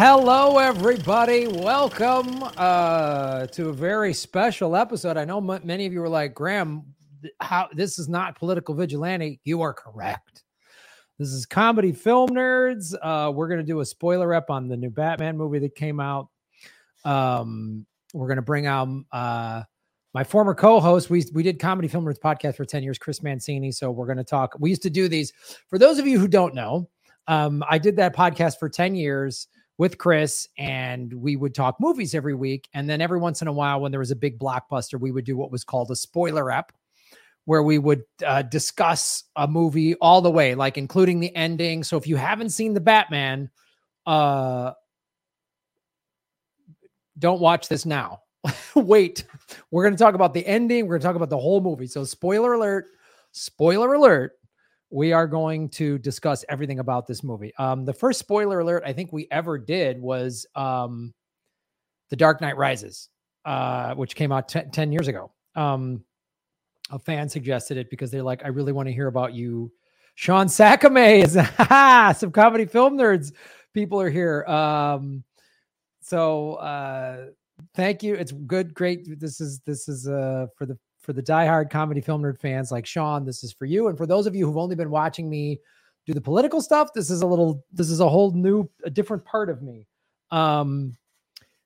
Hello everybody. Welcome uh, to a very special episode. I know m- many of you were like, "Graham, th- how this is not political vigilante." You are correct. This is comedy film nerds. Uh, we're going to do a spoiler up on the new Batman movie that came out. Um, we're going to bring out uh, my former co-host. We we did comedy film nerds podcast for ten years, Chris Mancini. So we're going to talk. We used to do these. For those of you who don't know, um, I did that podcast for 10 years with Chris, and we would talk movies every week. And then every once in a while, when there was a big blockbuster, we would do what was called a spoiler ep, where we would uh, discuss a movie all the way, like including the ending. So if you haven't seen the Batman, uh, don't watch this now. Wait, we're going to talk about the ending. We're going to talk about the whole movie. So, spoiler alert, spoiler alert we are going to discuss everything about this movie. Um, the first spoiler alert I think we ever did was um, The Dark Knight Rises, uh, which came out t- 10 years ago. Um, a fan suggested it because they're like, I really want to hear about you. Sean Sakame is some comedy film nerds. People are here. Um, so uh, thank you. It's good, great. This is this is uh, for the for the diehard comedy film nerd fans like Sean, this is for you. And for those of you who've only been watching me do the political stuff, this is a little, this is a whole new, a different part of me. Um,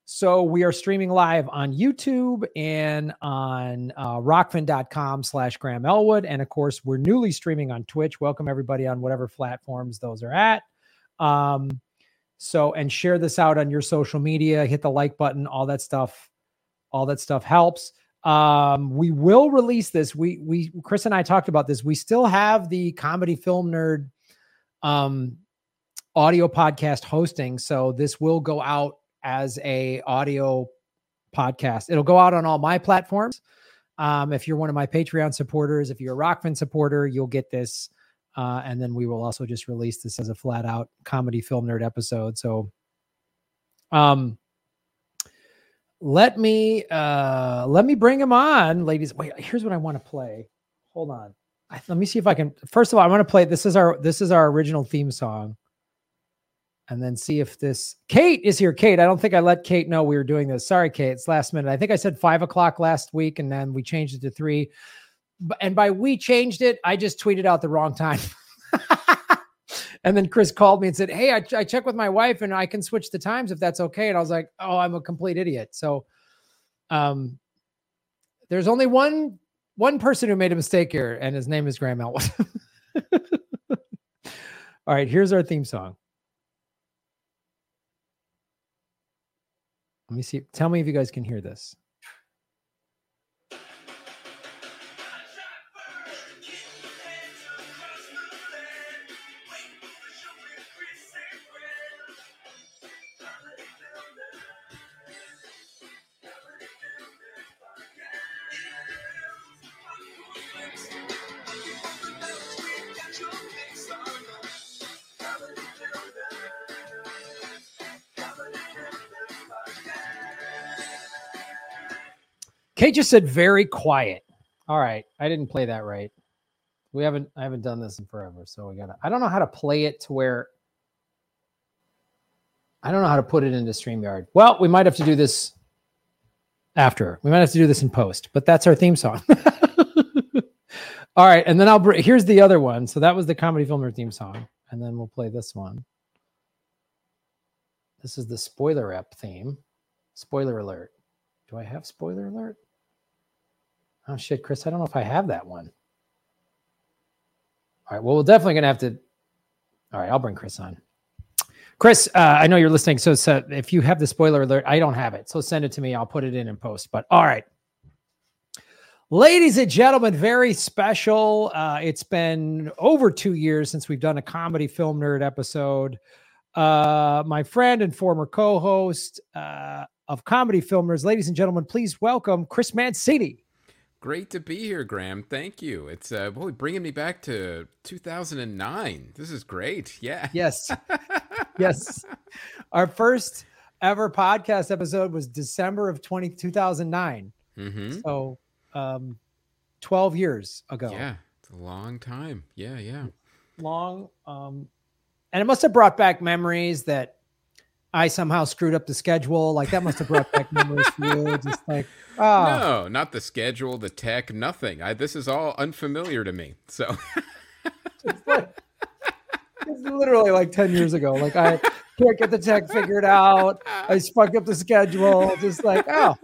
so we are streaming live on YouTube and on uh, rokfin.com slash Graham Elwood. And of course, we're newly streaming on Twitch. Welcome everybody on whatever platforms those are at. Um, so, and share this out on your social media, hit the like button, all that stuff. All that stuff helps. Um, we will release this. We we Chris and I talked about this. We still have the comedy film nerd um audio podcast hosting. So this will go out as a audio podcast. It'll go out on all my platforms. Um, if you're one of my Patreon supporters, if you're a Rokfin supporter, you'll get this. Uh, and then we will also just release this as a flat out comedy film nerd episode. So um let me uh let me bring him on ladies. Wait here's what i want to play. Hold on. I, let me see if i can first of all i want to play this is our this is our original theme song. And then see if this kate is here. Kate i don't think i let kate know we were doing this. Sorry kate it's last minute. I think i said five o'clock last week and then we changed it to three. And by we changed it i just tweeted out the wrong time and then Chris called me and said, Hey, I, I checked with my wife and I can switch the times if that's okay. And I was like, Oh, I'm a complete idiot. So um there's only one one person who made a mistake here, and his name is Graham Elwood. All right, here's our theme song. Let me see. Tell me if you guys can hear this. Said very quiet. All right, I didn't play that right. We haven't I haven't done this in forever, so we gotta. I don't know how to play it to where. I don't know how to put it into Streamyard. Well, we might have to do this after. We might have to do this in post, but that's our theme song. All right, and then I'll bring. Here's the other one. So that was the comedy filmer theme song, and then we'll play this one. This is the spoiler ep theme. Spoiler alert. Do I have spoiler alert? Oh shit, Chris, I don't know if I have that one. All right, well, we're definitely gonna have to. All right, I'll bring Chris on. Chris, uh, I know you're listening, so, so if you have the spoiler alert, I don't have it, so send it to me. I'll put it in and post. But all right, ladies and gentlemen, very special. Uh, it's been over two years since we've done a comedy film nerd episode. Uh, my friend and former co-host uh, of comedy filmers, ladies and gentlemen, please welcome Chris Mancini. Great to be here, Graham. Thank you. It's uh, boy bringing me back to 2009. This is great. Yeah. Yes. yes. Our first ever podcast episode was December of 20, 2009. Mm-hmm. So, um, 12 years ago. Yeah. It's a long time. Yeah. Yeah. Long. Um, and it must have brought back memories that I somehow screwed up the schedule. Like that must have brought back memories for you. Just like, oh, No, not the schedule, the tech, nothing. I, this is all unfamiliar to me. So it's, like, it's literally like 10 years ago. Like I can't get the tech figured out. I fucked up the schedule. Just like, oh,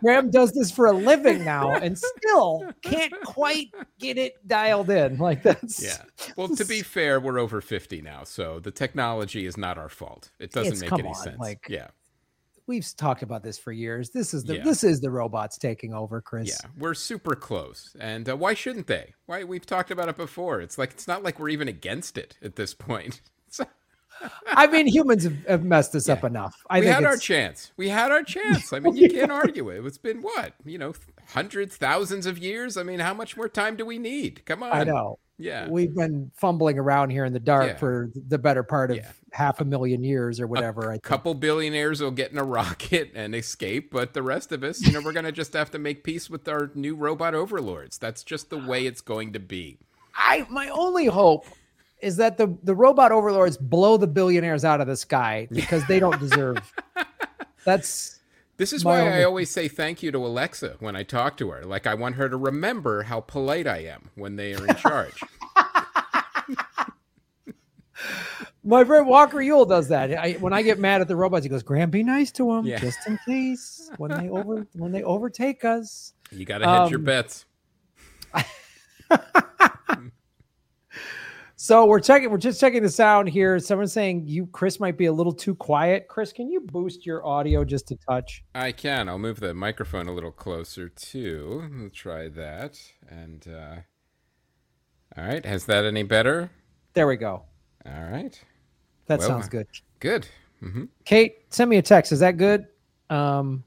Graham does this for a living now and still can't quite get it dialed in. Like that's yeah. Well, to be fair, we're over 50 now, so the technology is not our fault. It doesn't make any on, sense. like- yeah. we've talked about this for years. This is the Yeah. this is the robots taking over, Chris. Yeah, we're super close, and uh, why shouldn't they? Why we've talked about it before. It's like it's not like we're even against it at this point. I mean, humans have, have messed this up enough. I we had our chance. We had our chance. I mean, you can't argue it. It's been what you know, hundreds, thousands of years. I mean, how much more time do we need? Come on. I know. Yeah. We've been fumbling around here in the dark Yeah. for the better part of Yeah. half a million years or whatever. I A couple billionaires will get in a rocket and escape, but the rest of us, you know, we're going to just have to make peace with our new robot overlords. That's just the way it's going to be. I my only hope is that the the robot overlords blow the billionaires out of the sky because they don't deserve. That's This is why I always say thank you to Alexa when I talk to her. Like, I want her to remember how polite I am when they are in charge. my friend Walker Yule does that. I, when I get mad at the robots, he goes, "Graham, be nice to them, Yeah. just in case when they over when they overtake us." You got to hedge your Um, bets. So we're checking. We're just checking the sound here. Someone's saying you, Chris, might be a little too quiet. Chris, can you boost your audio just a touch? I can. I'll move the microphone a little closer too. We'll try that. And uh, all right, has that any better? There we go. All right, That Well, sounds good. good. hmm Kate, send me a text. Is that good? Um,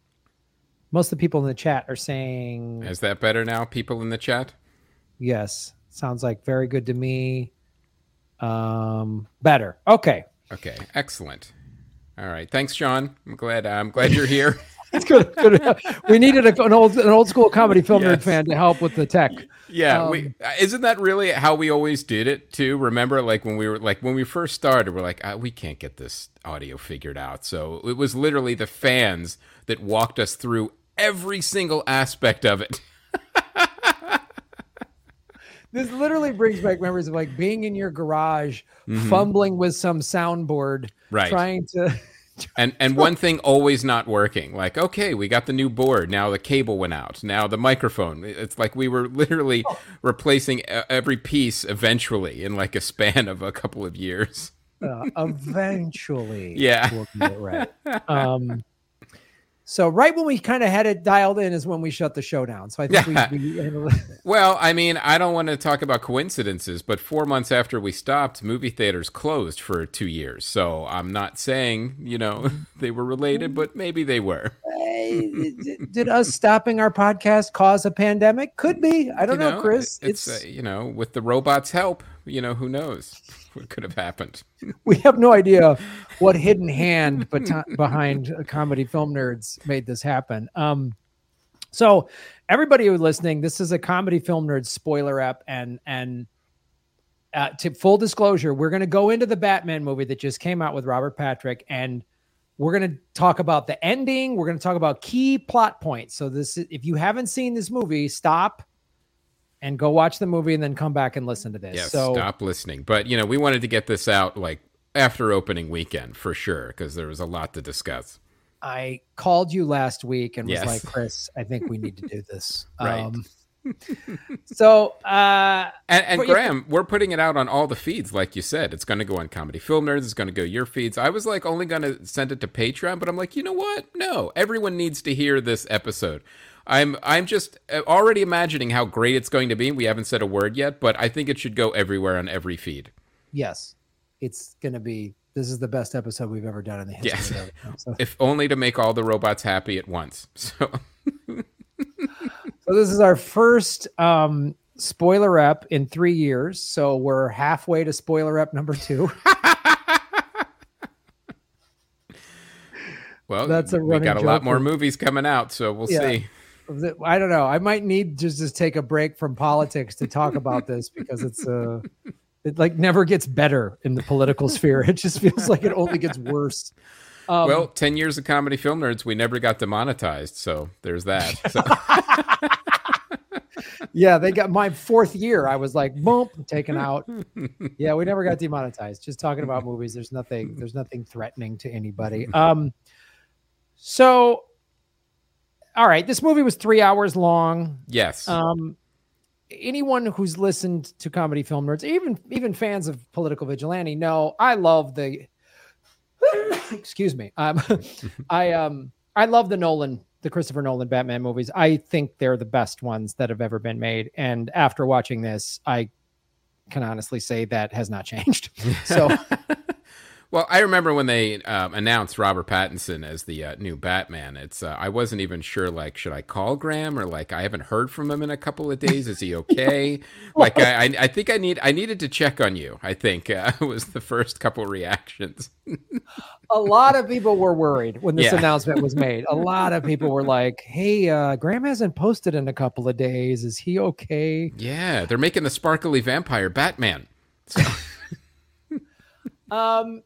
most of the people in the chat are saying Is that better now? People in the chat. yes. Sounds like very good to me. Um, better. Okay. Okay, excellent. All right, thanks, John. I'm glad. I'm glad you're here. That's good. good. we needed a, an old an old school comedy film nerd Yes. fan to help with the tech. Yeah, we Um, isn't that really how we always did it too? Remember, like when we were like when we first started, we're like, ah, we can't get this audio figured out. So it was literally the fans that walked us through every single aspect of it. This literally brings back memories of like being in your garage, fumbling with some soundboard, Mm-hmm. Right. trying to. And and one thing always not working. Like, okay, we got the new board. Now the cable went out. Now the microphone. It's like we were literally replacing e- every piece eventually in like a span of a couple of years. uh, eventually Yeah. we'll right um so right when we kind of had it dialed in is when we shut the show down so i think Yeah. we, we. Well, I mean, I don't want to talk about coincidences, but four months after we stopped, movie theaters closed for two years. So I'm not saying, you know, they were related, but maybe they were. Did- us stopping our podcast cause a pandemic could be i don't You know, chris It's, it's, uh, you know, with the robot's help, you know, who knows what could have happened. we have no idea what hidden hand behind comedy film nerds made this happen. Um so everybody who's listening this is a comedy film nerd spoiler ep and and uh, to full disclosure we're going to go into the batman movie that just came out with robert pattinson and we're going to talk about the ending. We're going to talk about key plot points. So this, if you haven't seen this movie stop and go watch the movie and then come back and listen to this Yeah, so stop listening. But, you know, we wanted to get this out like after opening weekend for sure, because there was a lot to discuss. I called you last week and was like, Chris, I think we need to do this. Right. Um, so, uh, And, and But you- Graham, we're putting it out on all the feeds, like you said. It's going to go on Comedy Film Nerds. It's going to go your feeds. I was like only going to send it to Patreon, but I'm like, you know what? No, everyone needs to hear this episode. I'm I'm just uh, already imagining how great it's going to be. We haven't said a word yet, but I think it should go everywhere on every feed. yes, it's going to be, this is the best episode we've ever done in the history Yes. of everything. So, If only to make all the robots happy at once. So so this is our first um, spoiler up in three years. So we're halfway to spoiler up number two. well, That's a we got a lot more movies coming out, so we'll Yeah. see. I don't know. I might need just to take a break from politics to talk about this because it's uh it like never gets better in the political sphere. It just feels like it only gets worse. Um, well, 10 years of comedy film nerds, we never got demonetized. So there's that. So, yeah, they got my fourth year. I was like, boom, taken out. Yeah, we never got demonetized. Just talking about movies. There's nothing. There's nothing threatening to anybody. Um, so, all right, this movie was three hours long. yes. Um, anyone who's listened to comedy film nerds, even even fans of political vigilante, know I love the. excuse me. Um, I um I love the Nolan, the Christopher Nolan Batman movies. I think they're the best ones that have ever been made. And after watching this, I can honestly say that has not changed. So Well, I remember when they um, announced Robert Pattinson as the uh, new Batman. It's uh, I wasn't even sure like should I call Graham or like I haven't heard from him in a couple of days. Is he okay? like I, I think I need I needed to check on you. I think uh, was the first couple reactions. a lot of people were worried when this Yeah. announcement was made. A lot of people were like, "Hey, uh, Graham hasn't posted in a couple of days. Is he okay?" Yeah, they're making the sparkly vampire Batman. Um,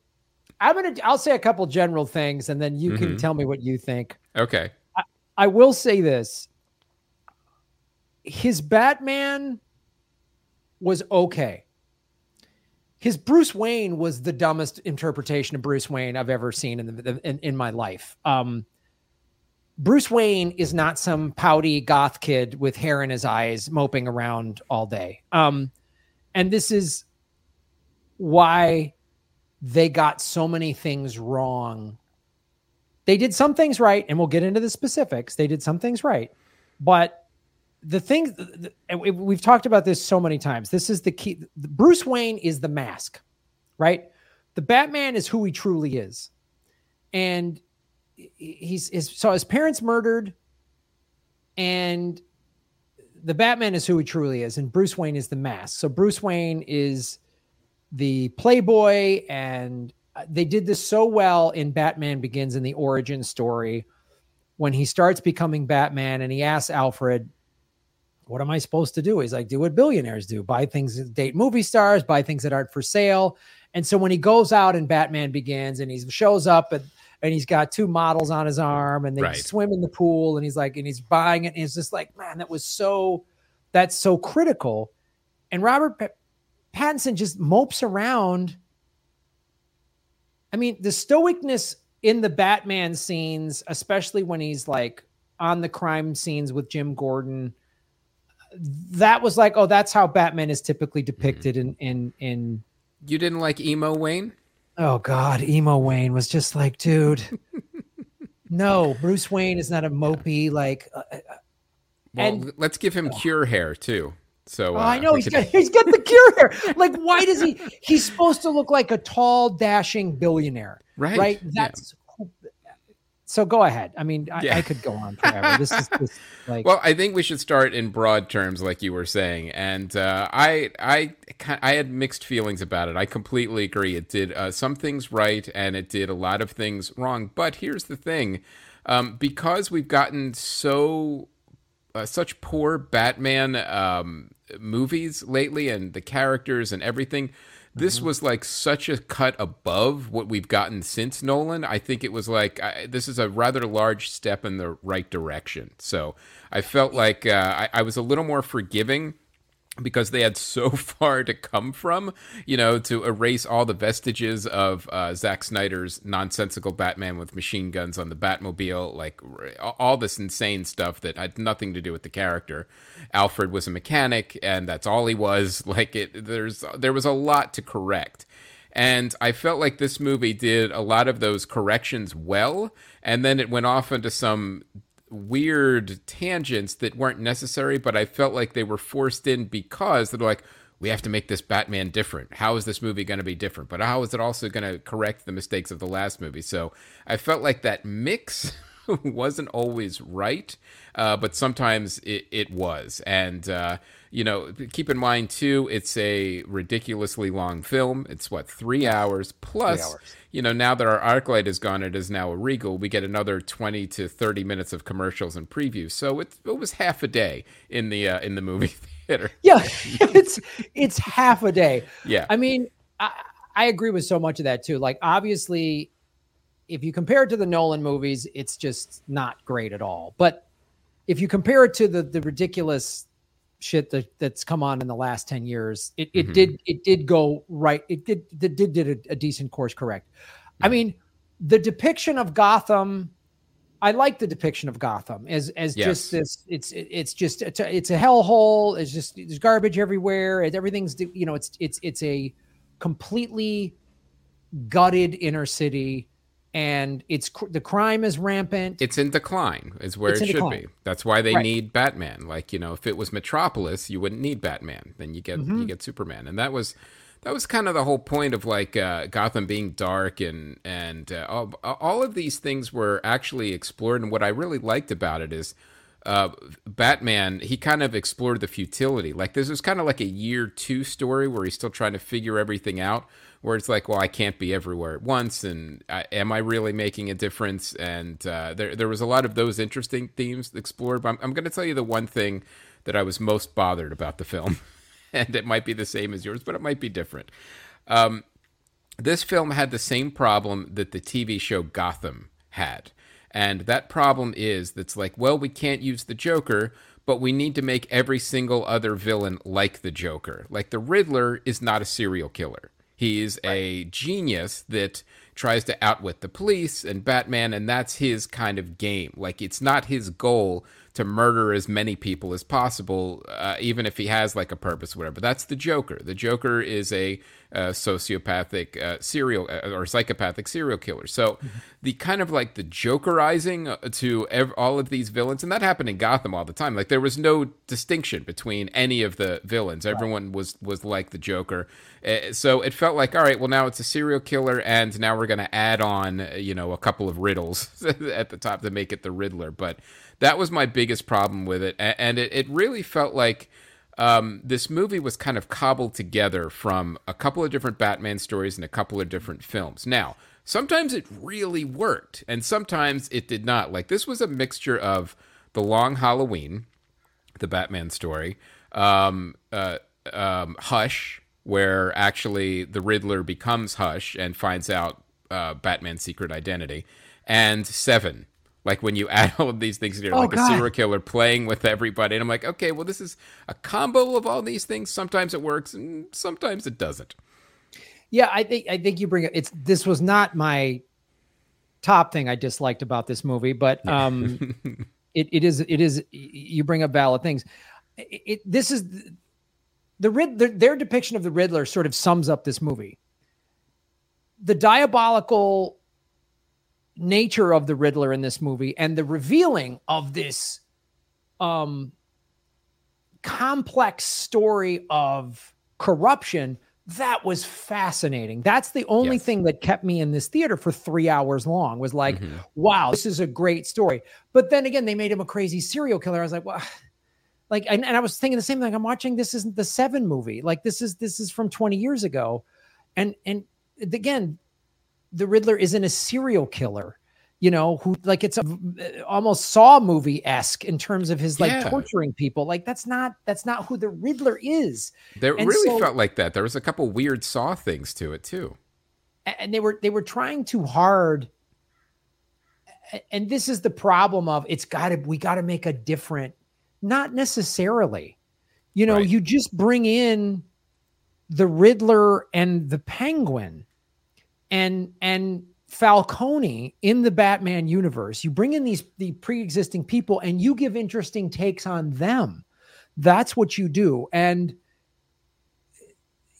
I'm gonna. I'll say a couple general things, and then you can Mhm. tell me what you think. Okay. I will say this: his Batman was okay. His Bruce Wayne was the dumbest interpretation of Bruce Wayne I've ever seen in the, in, in my life. Um, Bruce Wayne is not some pouty goth kid with hair in his eyes moping around all day. Um, and this is why they got so many things wrong. They did some things right, and we'll get into the specifics. They did some things right, but the thing we've talked about this so many times. This is the key. Bruce Wayne is the mask, right? The Batman is who he truly is, and he's his. So his parents murdered, and the Batman is who he truly is, and Bruce Wayne is the mask. So Bruce Wayne is the playboy and uh, they did this so well in Batman Begins in the origin story when he starts becoming Batman and he asks Alfred, What am I supposed to do? He's like, Do what billionaires do buy things, that date movie stars, buy things that aren't for sale. And so when he goes out and Batman Begins and he shows up and, and he's got two models on his arm and they Right. swim in the pool and he's like, and he's buying it. And he's just like, Man, that was so, that's so critical. And Robert Pattinson just mopes around. I mean, the stoicness in the Batman scenes, especially when he's like on the crime scenes with Jim Gordon, that was like, oh, that's how Batman is typically mm-hmm. depicted in in in. You didn't like emo Wayne? Oh God, emo Wayne was just like, dude. no, Bruce Wayne is not a mopey like. Uh, uh, uh Well, And- let's give him cure hair too. So Oh, uh, I know he's got he's got the cure hair. Like, why does he? He's supposed to look like a tall, dashing billionaire, right. right? yeah. That's so. Go ahead. I mean, I, Yeah. I could go on forever. This is just like Well, I think we should start in broad terms, like you were saying, and uh, I, I, I had mixed feelings about it. I completely agree. It did uh, some things right, and it did a lot of things wrong. But here's the thing: um, because we've gotten so uh, such poor Batman um, movies lately, and the characters and everything. This was like such a cut above what we've gotten since Nolan. I think it was like I, this is a rather large step in the right direction. So I felt like uh, I, I was a little more forgiving because they had so far to come from, you know, to erase all the vestiges of uh, Zack Snyder's nonsensical Batman with machine guns on the Batmobile, like r- all this insane stuff that had nothing to do with the character. Alfred was a mechanic, and that's all he was. Like it, there's there was a lot to correct. And I felt like this movie did a lot of those corrections well, and then it went off into some weird tangents that weren't necessary, but I felt like they were forced in because they're like, we have to make this Batman different. How is this movie going to be different? But how is it also going to correct the mistakes of the last movie? So I felt like that mix wasn't always right, uh, but sometimes it, it was. And, uh, you know, keep in mind, too, it's a ridiculously long film. It's what, three hours plus hours. you know, now that our ArcLight is gone, it is now a Regal. We get another twenty to thirty minutes of commercials and previews. So it it was half a day in the uh, in the movie theater. yeah, it's it's half a day. Yeah, I mean, I, I agree with so much of that too. Like, obviously, if you compare it to the Nolan movies, it's just not great at all. But if you compare it to the the ridiculous shit that that's come on in the last 10 years, it, it Mhm. did it did go right. It did it did did a, a decent course correct. I mean, the depiction of Gotham, I like the depiction of Gotham as as just this. It's it's just it's a, it's a hellhole. It's just there's garbage everywhere. and Everything's you know it's it's it's a completely gutted inner city, and it's cr- the crime is rampant. It's in decline, is where It's it should decline. be. That's why they Right. need Batman. Like you know, if it was Metropolis, you wouldn't need Batman. Then you get Mhm. you get Superman, and that was that was kind of the whole point of like uh, Gotham being dark and and uh, all, all of these things were actually explored. And what I really liked about it is. Uh, Batman, he kind of explored the futility. Like this was kind of like a year two story where he's still trying to figure everything out. Where it's like, well, I can't be everywhere at once, and I, am I really making a difference? And uh, there, there was a lot of those interesting themes explored. But I'm, I'm going to tell you the one thing that I was most bothered about the film, and it might be the same as yours, but it might be different. Um, this film had the same problem that the TV show Gotham had. And that problem is that's like, well, we can't use the Joker, but we need to make every single other villain like the Joker. Like the Riddler is not a serial killer. He's a genius that tries to outwit the police and Batman, and that's his kind of game. Like it's not his goal to murder as many people as possible, uh, even if he has like a purpose, whatever. That's the Joker. The Joker is a, uh sociopathic uh, serial uh, or psychopathic serial killer. So the kind of like the Jokerizing uh, to ev- all of these villains, and that happened in Gotham all the time. Like there was no distinction between any of the villains. Everyone was was like the Joker. Uh, so it felt like all right. Well, now it's a serial killer, and now we're going to add on, you know, a couple of riddles at the top to make it the Riddler. But that was my biggest problem with it, and it, it really felt like um, this movie was kind of cobbled together from a couple of different Batman stories and a couple of different films. Now, sometimes it really worked, and sometimes it did not. Like this was a mixture of The Long Halloween, the Batman story, um, uh, um, Hush, where actually the Riddler becomes Hush and finds out uh, Batman's secret identity, and Seven. Like when you add all of these things together, Oh, like a serial killer playing with everybody, and I'm like, okay, well, this is a combo of all these things. Sometimes it works, and sometimes it doesn't. Yeah, I think I think you bring it. It's this was not my top thing I disliked about this movie, but um, it, it is it is you bring up valid things. It, it- this is the Rid their, their depiction of the Riddler sort of sums up this movie. The diabolical nature of the Riddler in this movie and the revealing of this um complex story of corruption that was fascinating. That's the only Yes. thing that kept me in this theater for three hours long was like Mhm. wow this is a great story. But then again they made him a crazy serial killer. I was like well like and, and i was thinking the same thing. I'm watching this isn't the seven movie. Like this is this is from 20 years ago. And and again the riddler isn't a serial killer you know who like it's a almost saw movie esque in terms of his like Yeah. torturing people like that's not that's not who the riddler is There really so- felt like that. There was a couple weird Saw things to it too. And they were they were trying too hard and this is the problem of it's got to we got to make a different not necessarily you know Right. you just bring in the riddler and the penguin and and falcone in the batman universe you bring in these the pre-existing people and you give interesting takes on them. That's what you do. And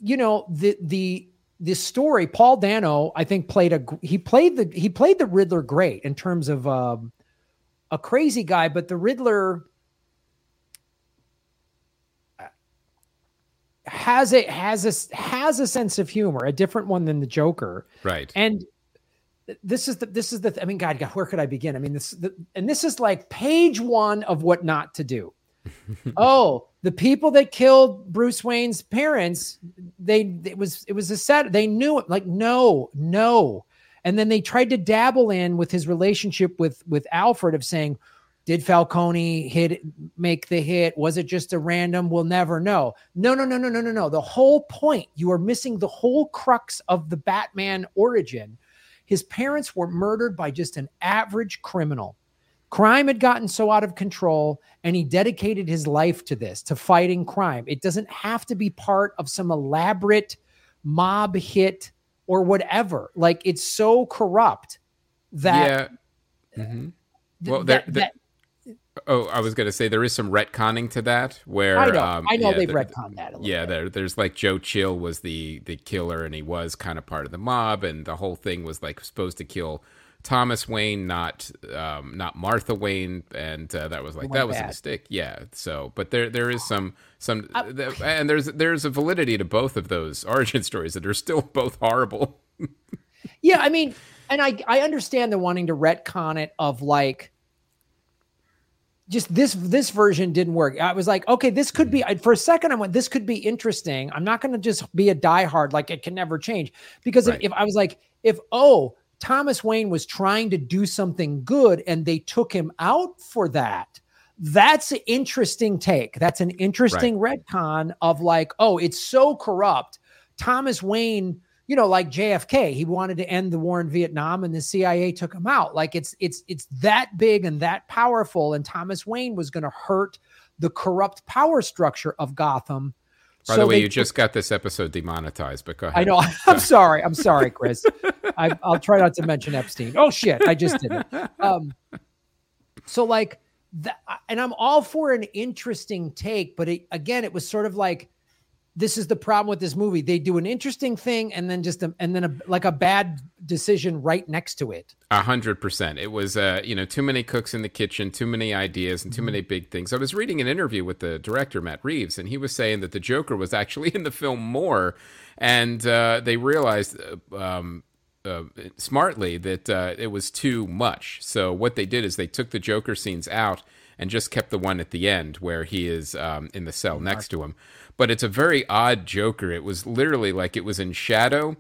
you know the the the story paul dano i think played a he played the he played the riddler great in terms of um a crazy guy but the riddler has a has a has a sense of humor a different one than the joker Right. and this is the this is the I mean God, God where could I begin? I mean this the, and this is like page 1 of what not to do. oh, the people that killed Bruce Wayne's parents, they it was it was a set they knew it like no, no. And then they tried to dabble in with his relationship with with Alfred of saying did Falcone hit make the hit? Was it just a random? We'll never know. No, no, no, no, no, no, no. The whole point, you are missing the whole crux of the Batman origin his parents were murdered by just an average criminal. Crime had gotten so out of control, and he dedicated his life to this, to fighting crime. It doesn't have to be part of some elaborate mob hit or whatever. Like it's so corrupt that. Yeah. Mm-hmm. Well, that, that, Oh, I was going to say there is some retconning to that where I know, um, I know yeah, they've retconned that. A lot. Yeah, bit. there, there's like Joe Chill was the the killer, and he was kind of part of the mob, and the whole thing was like supposed to kill Thomas Wayne, not um, not Martha Wayne, and uh, that was like that was bad. a mistake. Yeah. So, but there there is some some, uh, and there's there's a validity to both of those origin stories that are still both horrible. yeah, I mean, and I I understand the wanting to retcon it of like just this this version didn't work. I was like, okay, this could be for a second. I went, this could be interesting. I'm not going to just be a diehard like it can never change because right. if, if I was like, if oh Thomas Wayne was trying to do something good and they took him out for that, that's an interesting take. That's an interesting right. retcon of like, oh, it's so corrupt. Thomas Wayne you know, like JFK, he wanted to end the war in Vietnam and the CIA took him out. Like it's it's it's that big and that powerful and Thomas Wayne was going to hurt the corrupt power structure of Gotham. By so the way, you just got this episode demonetized, but go ahead. I know. I'm sorry. I'm sorry, Chris. I, will try not to mention Epstein. Oh shit, I just did it. Um, so like that, and I'm all for an interesting take, but it, again, it was sort of like this is the problem with this movie. They do an interesting thing and then just a, and then a, like a bad decision right next to it. A hundred percent. It was uh, you know, too many cooks in the kitchen, too many ideas and too many big things. I was reading an interview with the director Matt Reeves, and he was saying that the Joker was actually in the film more, and uh, they realized. Uh, um, uh, smartly that uh, it was too much. So what they did is they took the Joker scenes out and just kept the one at the end where he is um, in the cell next to him but it's a very odd Joker. It was literally like it was in shadow,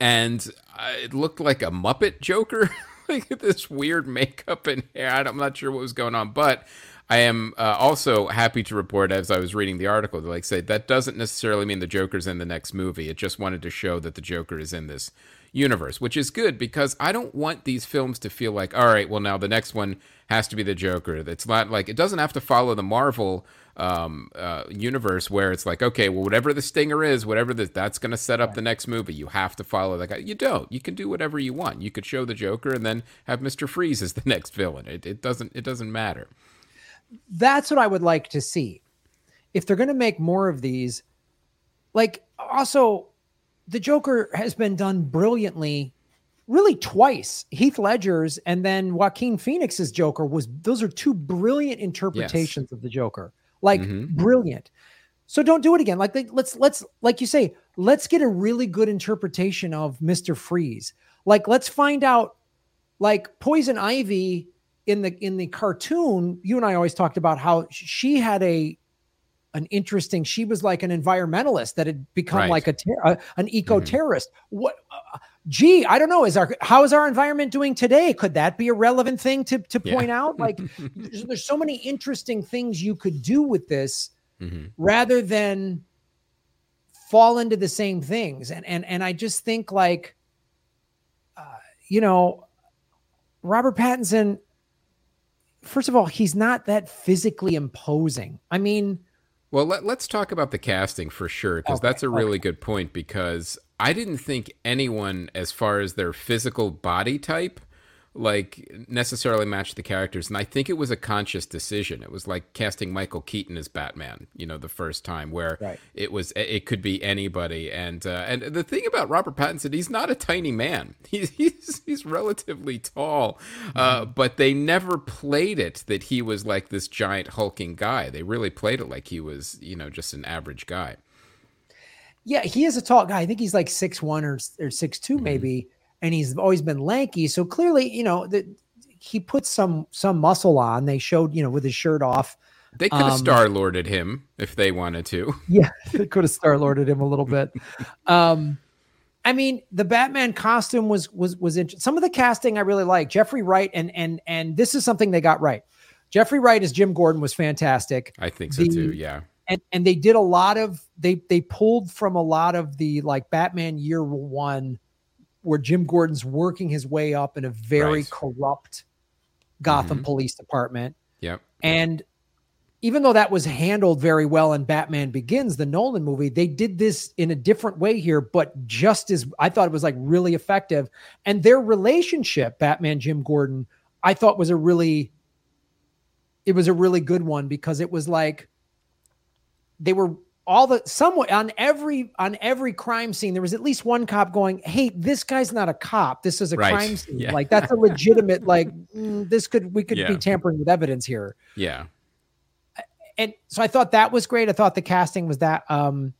and uh, it looked like a Muppet Joker, like this weird makeup and hair. I'm not sure what was going on, but I am uh, also happy to report, as I was reading the article, to like say that doesn't necessarily mean the Joker's in the next movie. It just wanted to show that the Joker is in this universe, which is good because I don't want these films to feel like, all right, well, now the next one has to be the Joker. It's not like it doesn't have to follow the Marvel um, uh, universe where it's like, okay, well, whatever the stinger is, whatever the, that's going to set up the next movie. You have to follow that guy. You don't. You can do whatever you want. You could show the Joker and then have Mister Freeze as the next villain. It, it doesn't. It doesn't matter. That's what I would like to see. If they're going to make more of these, like also, the Joker has been done brilliantly really twice. Heath Ledger's and then Joaquin Phoenix's Joker was those are two brilliant interpretations yes. of the Joker like mm-hmm. brilliant. So don't do it again. Like let's let's like you say, let's get a really good interpretation of Mister Freeze. Like let's find out, like Poison Ivy in the in the cartoon. You and I always talked about how she had a an interesting. She was like an environmentalist that had become right. like a, a an eco terrorist. Mm-hmm. What? Uh, gee, I don't know. Is our how is our environment doing today? Could that be a relevant thing to to yeah. point out? Like, there's, there's, so many interesting things you could do with this, mm-hmm. rather than fall into the same things. And and and I just think like, uh, you know, Robert Pattinson. First of all, he's not that physically imposing. I mean. Well, let, us talk about the casting for sure, because okay, that's a really okay. good point. Because I didn't think anyone, as far as their physical body type, like necessarily match the characters and i think it was a conscious decision it was like casting michael keaton as batman you know the first time where right. it was it could be anybody and uh, and the thing about robert pattinson he's not a tiny man he's he's, he's relatively tall uh, mm-hmm. but they never played it that he was like this giant hulking guy they really played it like he was you know just an average guy yeah, he is a tall guy. I think he's like six one or or six two mm-hmm. maybe, and he's always been lanky. So clearly, you know that he put some some muscle on. They showed you know with his shirt off. They could have um, star lorded him if they wanted to. Yeah, they could have star lorded him a little bit. Um, I mean, the Batman costume was was was interesting. Some of the casting I really like. Jeffrey Wright and and and this is something they got right. Jeffrey Wright as Jim Gordon was fantastic. I think so the, too. Yeah and and they did a lot of they they pulled from a lot of the like Batman Year One where Jim Gordon's working his way up in a very Right. corrupt Gotham Mhm. Police Department. Yep. And even though that was handled very well in Batman Begins, the Nolan movie, they did this in a different way here, but just as I thought it was like really effective. And their relationship, Batman Jim Gordon, I thought was a really it was a really good one because it was like they were all the somewhat on every on every crime scene there was at least one cop going hey this guy's not a cop this is a Right. crime scene Yeah. like that's a legitimate like mm, this could we could Yeah. be tampering with evidence here Yeah. and so I thought that was great. I thought the casting was that. Um,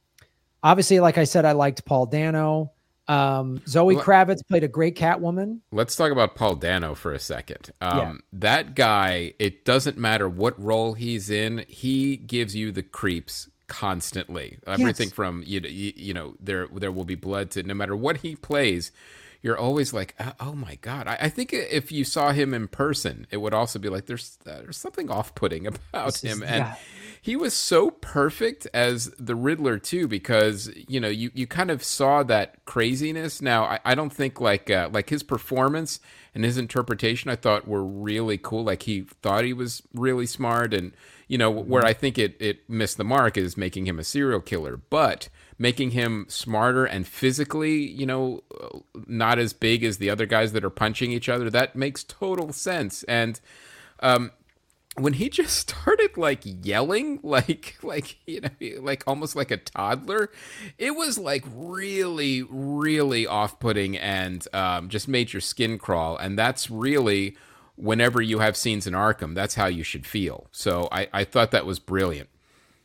obviously, like I said, I liked Paul Dano. Um, Zoe Kravitz played a great Catwoman. Let's talk about Paul Dano for a second. Um, Yeah. That guy, it doesn't matter what role he's in, he gives you the creeps constantly. Everything Yes. from you, you, you know, there there will be blood to no matter what he plays. You're always like, "Oh- oh my god! I, I think if you saw him in person, it would also be like, there's uh, there's something off-putting about is- him, and yeah. he was so perfect as the Riddler too, because you know you, you kind of saw that craziness. Now I, I don't think like uh, like his performance and his interpretation I thought were really cool. Like he thought he was really smart, and you know where I think it it missed the mark is making him a serial killer, but making him smarter and physically, you know, not as big as the other guys that are punching each other. That makes total sense, and um, when he just started like yelling like like you know like almost like a toddler it was like really really off-putting and um, just made your skin crawl. And that's really whenever you have scenes in arkham that's how you should feel. So i i thought that was brilliant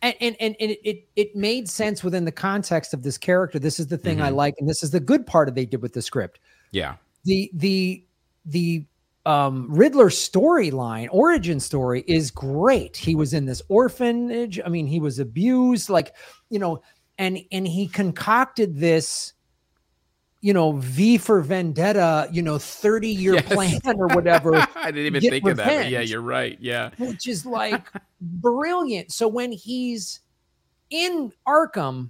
And and and, it, it made sense within the context of this character. This is the thing I Mhm. like, and this is the good part of they did with the script. yeah the the the um Riddler storyline origin story is great. He was in this orphanage. I mean, he was abused like, you know, and and he concocted this you know, V for Vendetta, you know, 30 year Yes. plan or whatever, i didn't even think of that yeah you're right yeah which is like brilliant. So when he's in Arkham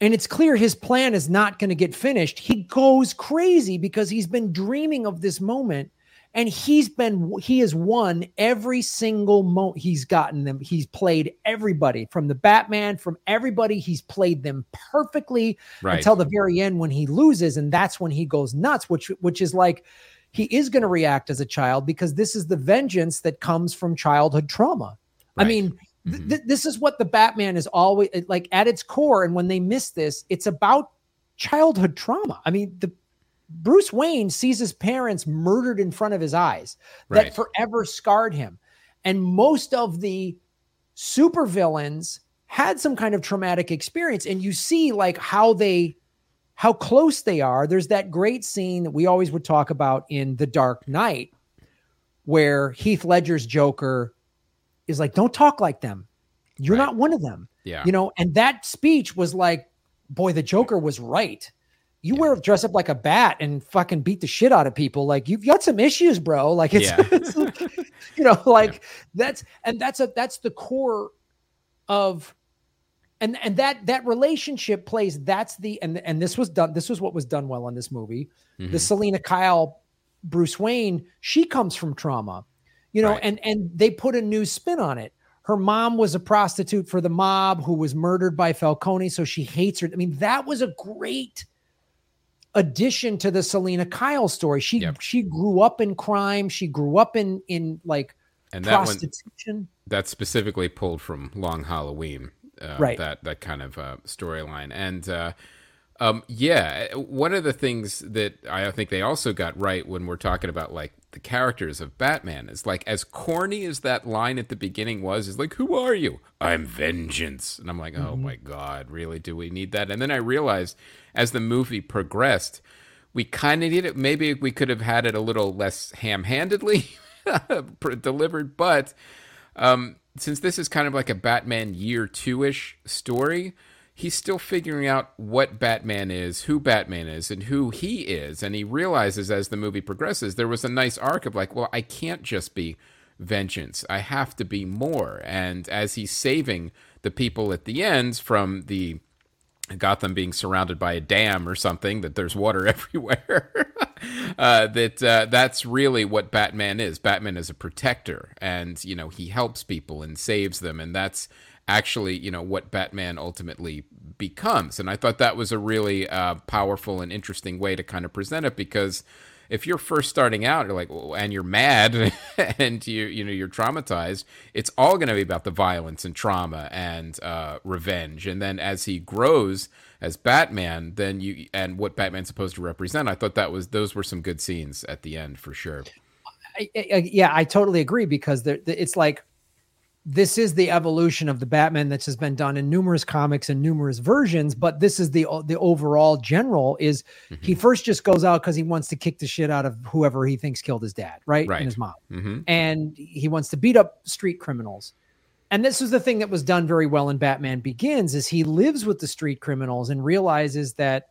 and it's clear his plan is not going to get finished, he goes crazy because he's been dreaming of this moment and he's been he has won every single moment he's gotten them. He's played everybody from the batman from everybody. He's played them perfectly right. until the very end when he loses and that's when he goes nuts which which is like he is going to react as a child because this is the vengeance that comes from childhood trauma. I mean Mhm. th- this is what the batman is always like at its core and when they miss this it's about childhood trauma. I mean the bruce wayne sees his parents murdered in front of his eyes Right. that forever scarred him. And most of the supervillains had some kind of traumatic experience. And you see like how they how close they are. There's that great scene that we always would talk about in the dark knight where heath ledger's joker is like don't talk like them. You're Right. not one of them. Yeah. You know and that speech was like boy the joker was right you wear dress up like a bat and fucking beat the shit out of people. Like you've got some issues bro. Like it's, Yeah. it's you know like that's and that's a that's the core of and and that that relationship plays that's the and and this was done this was what was done well in this movie. The Mhm. selina kyle bruce wayne she comes from trauma you know Right. and and they put a new spin on it. Her mom was a prostitute for the mob who was murdered by falcone so she hates her. I mean that was a great addition to the selina kyle story she Yep. she grew up in crime she grew up in in like and that one prostitution that's specifically pulled from Long Halloween, uh, Right. That that kind of uh, storyline, and uh, um, yeah, one of the things that I think they also got right when we're talking about like the characters of Batman is like as corny as that line at the beginning was, is like, "Who are you? I'm vengeance," and I'm like, "Oh my god, really? Do we need that?" And then I realized as the movie progressed. We kind of need it. Maybe we could have had it a little less ham-handedly delivered, but um, since this is kind of like a Batman year two ish story, he's still figuring out what Batman is, who Batman is, and who he is. And he realizes as the movie progresses, there was a nice arc of like, well, I can't just be vengeance, I have to be more. And as he's saving the people at the end from the Gotham being surrounded by a dam or something, that there's water everywhere. uh, that uh, that's really what Batman is. Batman is a protector, and you know he helps people and saves them, and that's actually you know what Batman ultimately becomes. And I thought that was a really uh, powerful and interesting way to kind of present it because if you're first starting out, you're like, and you're mad and you you know you're traumatized, it's all going to be about the violence and trauma and uh, revenge. And then as he grows as Batman, then you and what Batman's supposed to represent, I thought that was those were some good scenes at the end for sure. I, I, yeah, I totally agree because it's like this is the evolution of the Batman that has been done in numerous comics and numerous versions, but this is the the overall general is mm-hmm. he first just goes out because he wants to kick the shit out of whoever he thinks killed his dad, right? right. And his mom. Mm-hmm. And he wants to beat up street criminals. And this is the thing that was done very well in Batman Begins is he lives with the street criminals and realizes that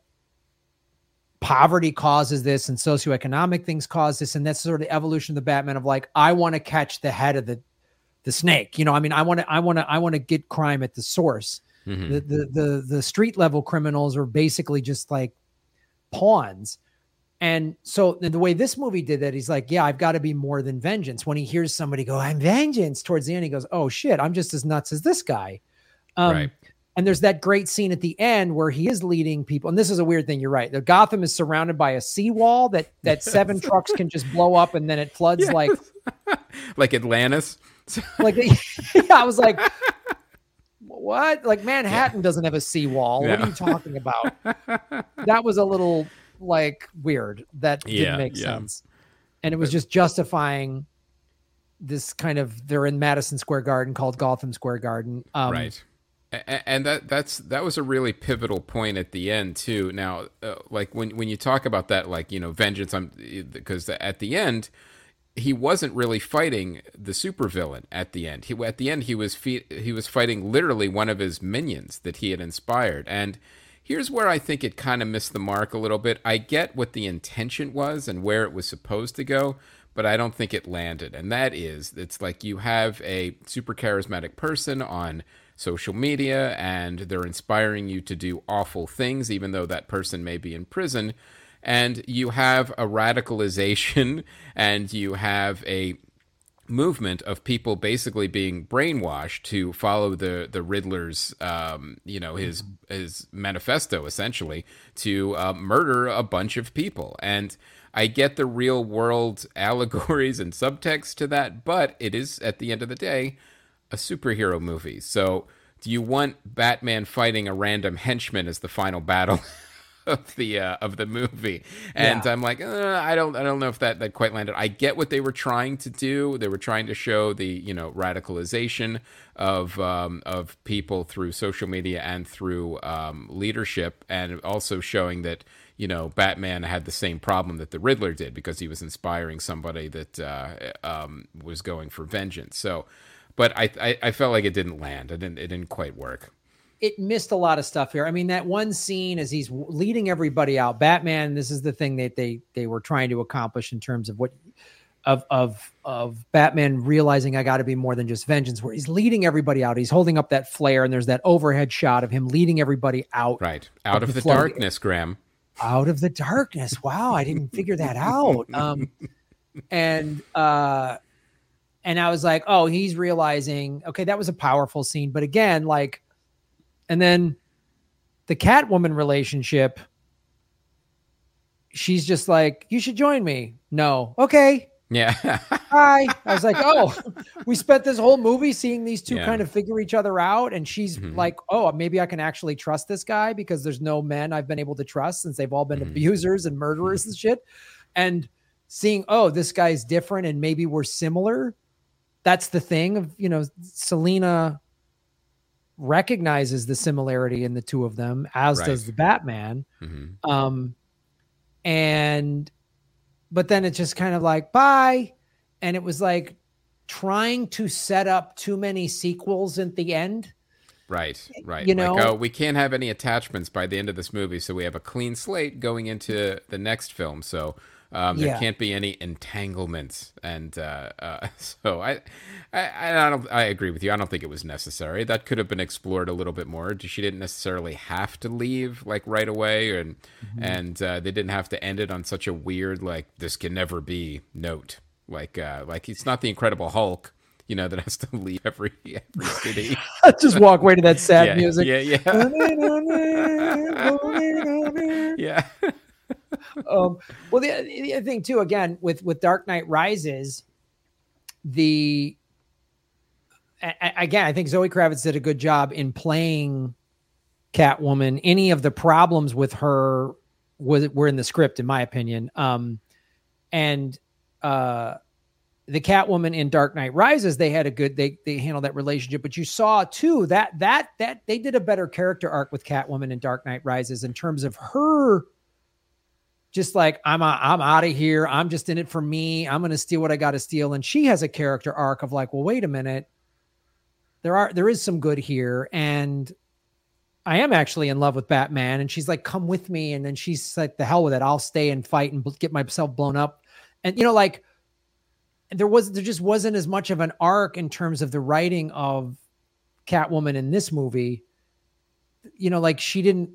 poverty causes this and socioeconomic things cause this and that's sort of the evolution of the Batman of like I want to catch the head of the the snake. You know, I mean, I want to, I want to, I want to get crime at the source. Mm-hmm. The, the the the street level criminals are basically just like pawns. And so the way this movie did that, he's like, yeah, I've got to be more than vengeance. When he hears somebody go, I'm vengeance towards the end, he goes, oh shit, I'm just as nuts as this guy. Um, right. And there's that great scene at the end where he is leading people. And this is a weird thing. You're right. The Gotham is surrounded by a seawall that that yes. seven trucks can just blow up and then it floods yes. like like Atlantis. like, I was like, what? Like Manhattan yeah. doesn't have a seawall. Yeah. What are you talking about? that was a little like weird. That didn't yeah, make sense. And it was just justifying this kind of they're in Madison Square Garden called Gotham Square Garden. Um, right. And that that's that was a really pivotal point at the end too. Now, uh, like when when you talk about that, like you know, vengeance, I'm because at the end, he wasn't really fighting the supervillain at the end. He at the end he was fe- he was fighting literally one of his minions that he had inspired. And here's where I think it kind of missed the mark a little bit. I get what the intention was and where it was supposed to go, but I don't think it landed. And that is it's like you have a super charismatic person on social media and they're inspiring you to do awful things even though that person may be in prison and you have a radicalization and you have a movement of people basically being brainwashed to follow the the Riddler's um, you know his his manifesto essentially to uh, murder a bunch of people. And I get the real world allegories and subtext to that but it is at the end of the day a superhero movie. So do you want Batman fighting a random henchman as the final battle of the uh, of the movie, and yeah. I'm like, uh, I don't I don't know if that that quite landed. I get what they were trying to do. They were trying to show the you know radicalization of um, of people through social media and through um, leadership, and also showing that you know Batman had the same problem that the Riddler did because he was inspiring somebody that uh, um, was going for vengeance. So, but I, I I felt like it didn't land. It didn't it didn't quite work it missed a lot of stuff here. I mean, that one scene as he's leading everybody out, Batman. This is the thing that they they were trying to accomplish in terms of what of of of Batman realizing I got to be more than just vengeance. Where he's leading everybody out, he's holding up that flare, and there's that overhead shot of him leading everybody out, right out of, of the, the darkness, Graham. Out of the darkness. Wow, I didn't figure that out. Um, and uh, and I was like, oh, he's realizing, okay, that was a powerful scene, but again, like and then the Catwoman relationship, she's just like, you should join me. No. Okay. Yeah. Hi. I was like, oh, we spent this whole movie seeing these two yeah. kind of figure each other out. And she's mm-hmm. like, oh, maybe I can actually trust this guy because there's no men I've been able to trust since they've all been mm-hmm. abusers and murderers mm-hmm. and shit. And seeing, oh, this guy's different and maybe we're similar. That's the thing of, you know, Selina recognizes the similarity in the two of them, as right. does the Batman. Mm-hmm. Um, and but then it's just kind of like bye, and it was like trying to set up too many sequels at the end. Right, right. You know, like, oh, we can't have any attachments by the end of this movie, so we have a clean slate going into the next film. So Um, there Yeah. can't be any entanglements, and uh, uh, so I, I, I don't. I agree with you. I don't think it was necessary. That could have been explored a little bit more. She didn't necessarily have to leave like right away, and and uh, they didn't have to end it on such a weird like this can never be note. Like uh, like it's not the Incredible Hulk, you know, that has to leave every every city. Just walk away to that sad yeah, music. yeah, yeah, yeah. Um, well, the, the other thing too, again, with with Dark Knight Rises, the again, I think Zoe Kravitz did a good job in playing Catwoman. Any of the problems with her was were in the script, in my opinion. Um, and uh, the Catwoman in Dark Knight Rises, they had a good they they handled that relationship. But you saw too that that that they did a better character arc with Catwoman in Dark Knight Rises in terms of her just like I'm a, I'm out of here. I'm just in it for me. I'm going to steal what I got to steal. And she has a character arc of like, well, wait a minute. There are there is some good here, and I am actually in love with Batman. And she's like, come with me. And then she's like, the hell with it. I'll stay and fight and get myself blown up. And you know, like there was there just wasn't as much of an arc in terms of the writing of Catwoman in this movie. You know, like she didn't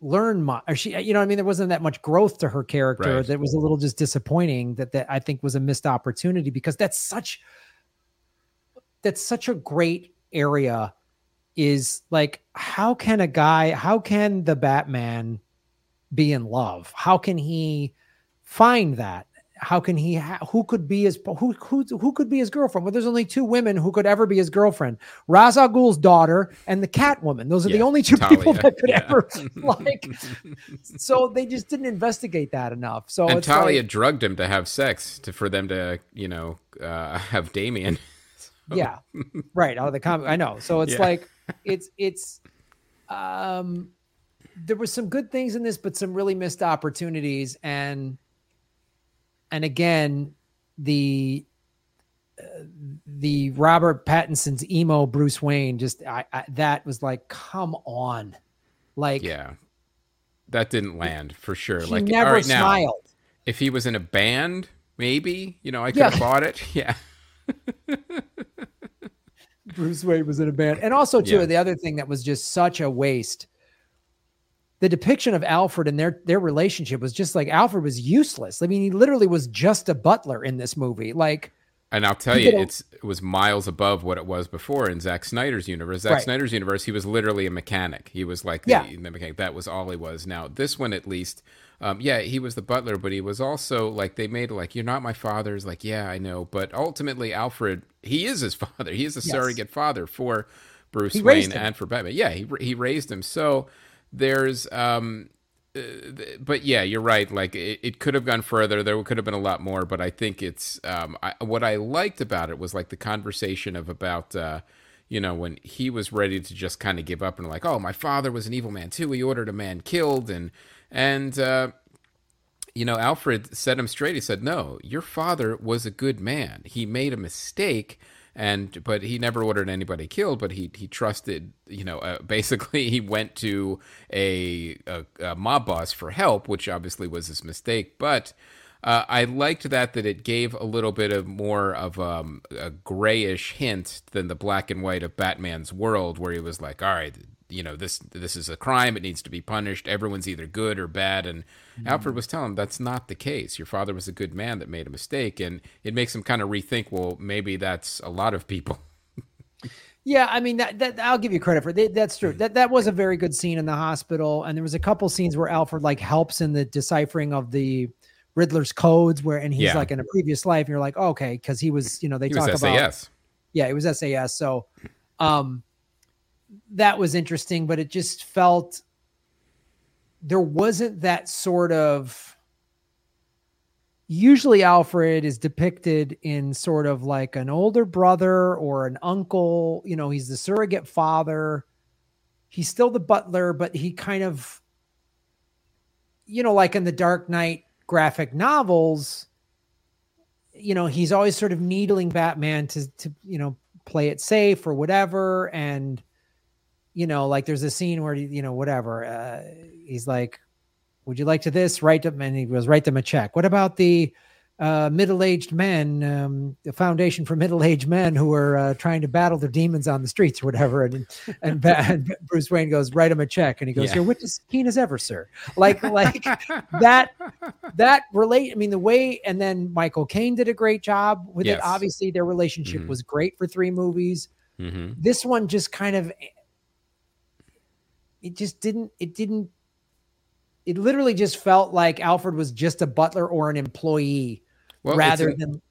learn much or she you know i mean? There wasn't that much growth to her character Right. that was a little just disappointing that that i think was a missed opportunity because that's such that's such a great area is like how can a guy how can the batman be in love? How can he find that how can he ha- who could be his who who who could be his girlfriend well there's only two women who could ever be his girlfriend Ra's al Ghul's daughter and the Catwoman those are the only two people that could yeah. ever like so they just didn't investigate that enough so and it's Talia like, drugged him to have sex to for them to you know uh, have Damian. yeah right out of the comic i know so it's Yeah. like it's it's um there were some good things in this but some really missed opportunities and and again the uh, the robert pattinson's emo bruce wayne just I, I that was like come on like Yeah, that didn't land for sure. like never right now, smiled if he was in a band, maybe you know I could Yeah. have bought it. Yeah, Bruce Wayne was in a band. And also, too, Yeah. the other thing that was just such a waste. The depiction of Alfred and their their relationship was just like Alfred was useless. I mean, he literally was just a butler in this movie. Like, and I'll tell you, it's it was miles above what it was before in Zack Snyder's universe. Zack Right. Snyder's universe, he was literally a mechanic. He was like the, Yeah. the mechanic. That was all he was. Now this one, at least, um, yeah, he was the butler, but he was also like they made like you're not my father's. Like, yeah, I know, but ultimately, Alfred, he is his father. He is a Yes. surrogate father for Bruce He Wayne and for Batman. Yeah, he he raised him. So there's um uh, but yeah, you're right. Like it, it could have gone further. There could have been a lot more, but I think it's um, I, what I liked about it was like the conversation of about uh, you know when he was ready to just kind of give up and like, oh, my father was an evil man too. He ordered a man killed, and and uh, you know Alfred set him straight. He said, no, your father was a good man. He made a mistake. And but he never ordered anybody killed. But he he trusted, you know, uh, basically he went to a, a, a mob boss for help, which obviously was his mistake. But uh, I liked that that it gave a little bit of more of um, a grayish hint than the black and white of Batman's world, where he was like, all right, you know, this this is a crime, it needs to be punished. Everyone's either good or bad. And Alfred was telling him that's not the case. Your father was a good man that made a mistake, and it makes him kind of rethink. Well, maybe that's a lot of people. yeah, I mean, that, that I'll give you credit for that. That's true. That that was a very good scene in the hospital, and there was a couple scenes where Alfred like helps in the deciphering of the Riddler's codes, where and he's Yeah. like in a previous life, and you're like, okay, because he was, you know, they He talk was about SAS. yeah, it was SAS. So um that was interesting, but it just felt there wasn't that sort of usually Alfred is depicted in sort of like an older brother or an uncle, you know, he's the surrogate father. He's still the butler, but he kind of you know, like in the Dark Knight graphic novels, you know, he's always sort of needling Batman to to you know play it safe or whatever, and you know, like there's a scene where you know whatever, uh, he's like, would you like to this? Write them, and he goes, write them a check. What about the uh, middle-aged men, um, the foundation for middle-aged men who are uh, trying to battle their demons on the streets or whatever. And and, and Bruce Wayne goes, write him a check, and he goes, Yeah. "Your wit is keen as ever, sir." Like like that that relate. I mean, the way and then Michael Caine did a great job with Yes. it. Obviously, their relationship Mhm. was great for three movies. hmm This one just kind of it just didn't it didn't it literally just felt like Alfred was just a butler or an employee Well, rather an- than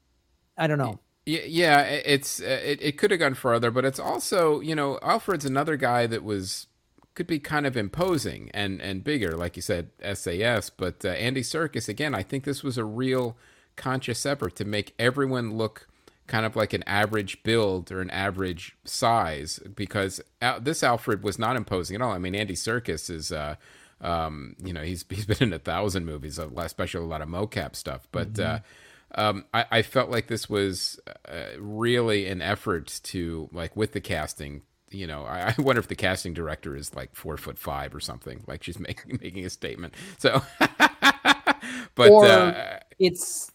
I don't know. Yeah, yeah, it's uh, it, it could have gone further, but it's also you know Alfred's another guy that was could be kind of imposing and and bigger, like you said, SAS. But uh, Andy Serkis again, I think this was a real conscious effort to make everyone look kind of like an average build or an average size because Al- this Alfred was not imposing at all. I mean, Andy Serkis is. Uh, um, you know, he's he's been in a thousand movies, especially a lot of mocap stuff. But uh, um, I, I felt like this was uh, really an effort to like with the casting. You know, I, I wonder if the casting director is like four foot five or something. Like she's making making a statement. So, but uh, It's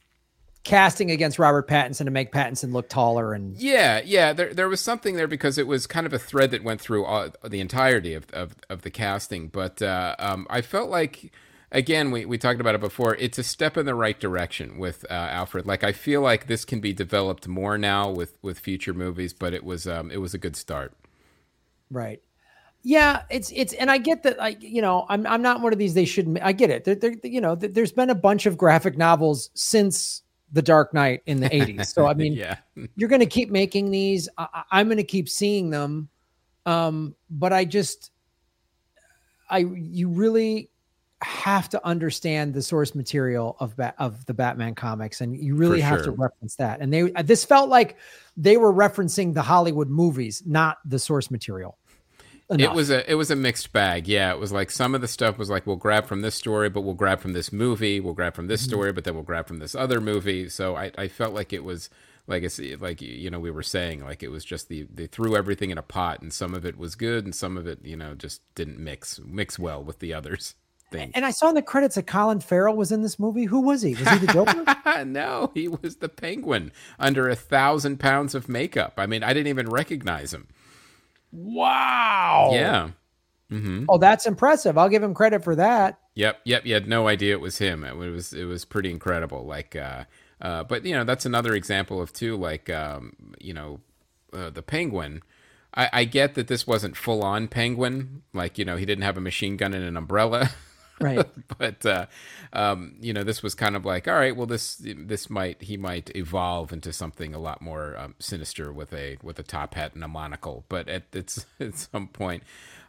casting against Robert Pattinson to make Pattinson look taller and Yeah, yeah. There, there was something there because it was kind of a thread that went through all, the entirety of, of, of the casting. But uh, um, I felt like, again, we, we talked about it before. It's a step in the right direction with uh, Alfred. Like I feel like this can be developed more now with, with future movies. But it was um, it was a good start. Right. Yeah, it's it's and I get that like you know I'm I'm not one of these they shouldn't I get it. There, there you know there's been a bunch of graphic novels since The Dark Knight in the 80s. So I mean yeah, you're going to keep making these. I, I'm going to keep seeing them. Um, but I just, I you really have to understand the source material of Bat, of the Batman comics, and you really For have to reference that. And they this felt like they were referencing the Hollywood movies, not the source material. It was a it was a mixed bag. Yeah, it was like some of the stuff was like we'll grab from this story, but we'll grab from this movie. We'll grab from this Mm-hmm. story, but then we'll grab from this other movie. So I, I felt like it was like it's like you know we were saying like it was just the they threw everything in a pot, and some of it was good, and some of it you know just didn't mix mix well with the others. Thing. And I saw in the credits that Colin Farrell was in this movie. Who was he? Was he the Joker? no, he was the penguin under a thousand pounds of makeup. I mean, I didn't even recognize him. Wow. Yeah. Mm-hmm. Oh, that's impressive. I'll give him credit for that. Yep, yep. You had no idea it was him. It was it was pretty incredible. Like, uh, uh, but you know, that's another example of too. Like, um, you know, uh, the penguin. I, I get that this wasn't full on penguin. Like, you know, he didn't have a machine gun and an umbrella. Right. but uh, um, you know, this was kind of like, all right, well, this this might he might evolve into something a lot more um, sinister with a with a top hat and a monocle. But at it's at some point,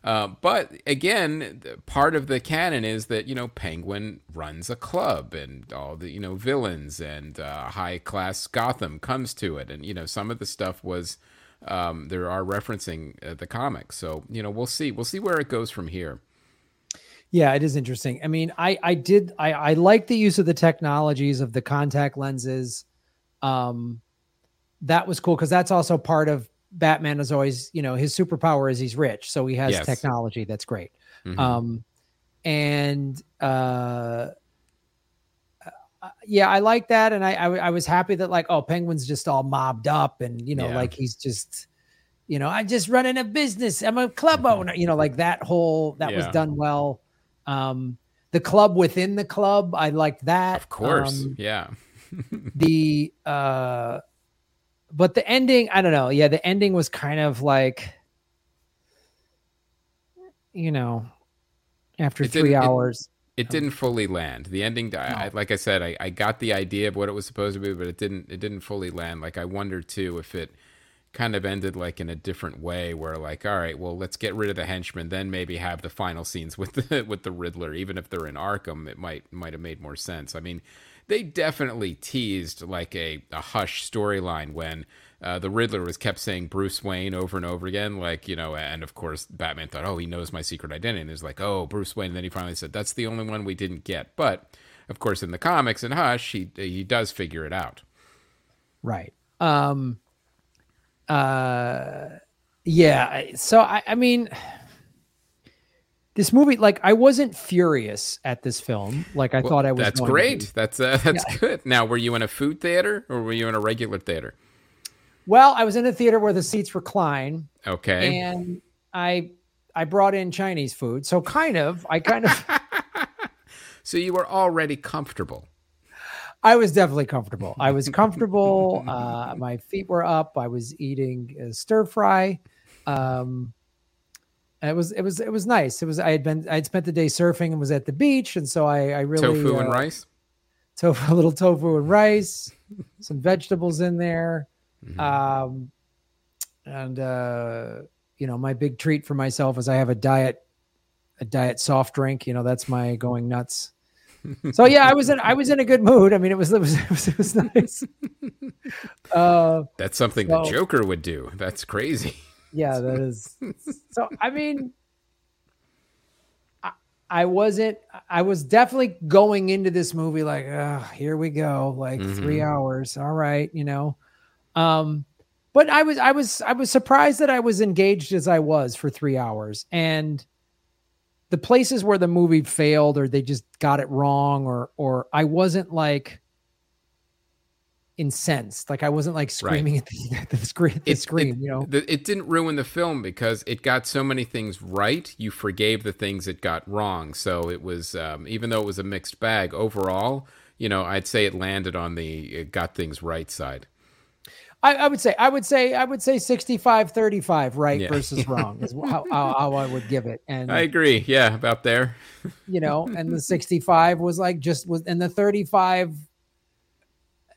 uh, but again, part of the canon is that you know Penguin runs a club and all the you know villains and uh, high class Gotham comes to it, and you know some of the stuff was. Um, there are referencing uh, the comics, so you know we'll see. We'll see where it goes from here. Yeah, it is interesting. I mean, I I did I I like the use of the technologies of the contact lenses. Um that was cool because that's also part of Batman is always, you know, his superpower is he's rich. So he has Yes. technology that's great. Mhm. Um and uh uh, yeah, I like that, and I, I I was happy that like oh, Penguin's just all mobbed up, and you know, Yeah. like he's just, you know, I'm just running a business. I'm a club owner. You know, like that whole that was done well. Um, the club within the club, I liked that. Of course, Um, yeah. the uh, but the ending, I don't know. Yeah, the ending was kind of like, you know, after It three didn't- it- hours. It didn't fully land. The ending, I, I, like I said, I, I got the idea of what it was supposed to be, but it didn't. It didn't fully land. Like I wonder too if it kind of ended like in a different way, where like, all right, well, let's get rid of the henchmen, then maybe have the final scenes with the with the Riddler. Even if they're in Arkham, it might might have made more sense. I mean, they definitely teased like a, a hush storyline when uh, the Riddler was kept saying Bruce Wayne over and over again, like you know, and of course Batman thought, oh, he knows my secret identity, and he's like, oh, Bruce Wayne, and then he finally said, that's the only one we didn't get, but of course in the comics in Hush, he he does figure it out. Right. Um uh yeah, so I I mean this movie, like I wasn't furious at this film, like I Well, thought I was. That's great. That's uh, that's good. Now, were you in a food theater or were you in a regular theater? Well, I was in a theater where the seats recline, Okay. and I I brought in Chinese food, so kind of I kind of so you were already comfortable. I was definitely comfortable. I was comfortable. Uh, my feet were up. I was eating a stir fry. Um, it was it was it was nice. It was I had been I had spent the day surfing and was at the beach, and so I I really Tofu and uh, rice. tofu, a little tofu and rice, some vegetables in there, Mhm. um, and uh, you know my big treat for myself is I have a diet a diet soft drink. You know that's my going nuts. So yeah, I was in I was in a good mood. I mean, it was it was it was, it was nice. uh, That's something the Joker would do. That's crazy. yeah, that is. So I mean, I, I wasn't. I was definitely going into this movie like, oh, here we go, like three Mhm. hours. All right, you know. Um, but I was I was I was surprised that I was engaged as I was for three hours, and the places where the movie failed or they just got it wrong or or I wasn't like incensed like I wasn't like screaming at the, the screen the It- screen it- you know The, it didn't ruin the film because it got so many things right. You forgave the things it got wrong. So it was, um, even though it was a mixed bag overall, you know, I'd say it landed on the it got things right side. I, I would say I would say I would say 65 35 right Yeah. versus wrong is how, how, how I would give it and I agree. Yeah, about there. you know and the 65 was like just was and the 35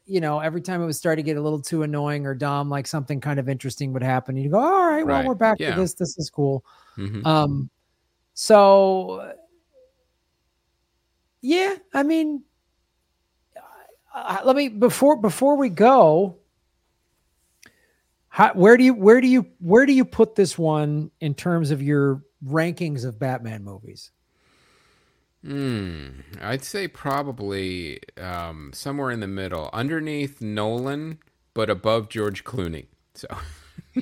you know every time it would start to get a little too annoying or dumb like something kind of interesting would happen you go all right well Right. we're back Yeah. to this this is cool Mhm. um so yeah i mean uh, let me before before we go how, where do you where do you where do you put this one in terms of your rankings of batman movies Hmm. I'd say probably um, somewhere in the middle, underneath Nolan, but above George Clooney. So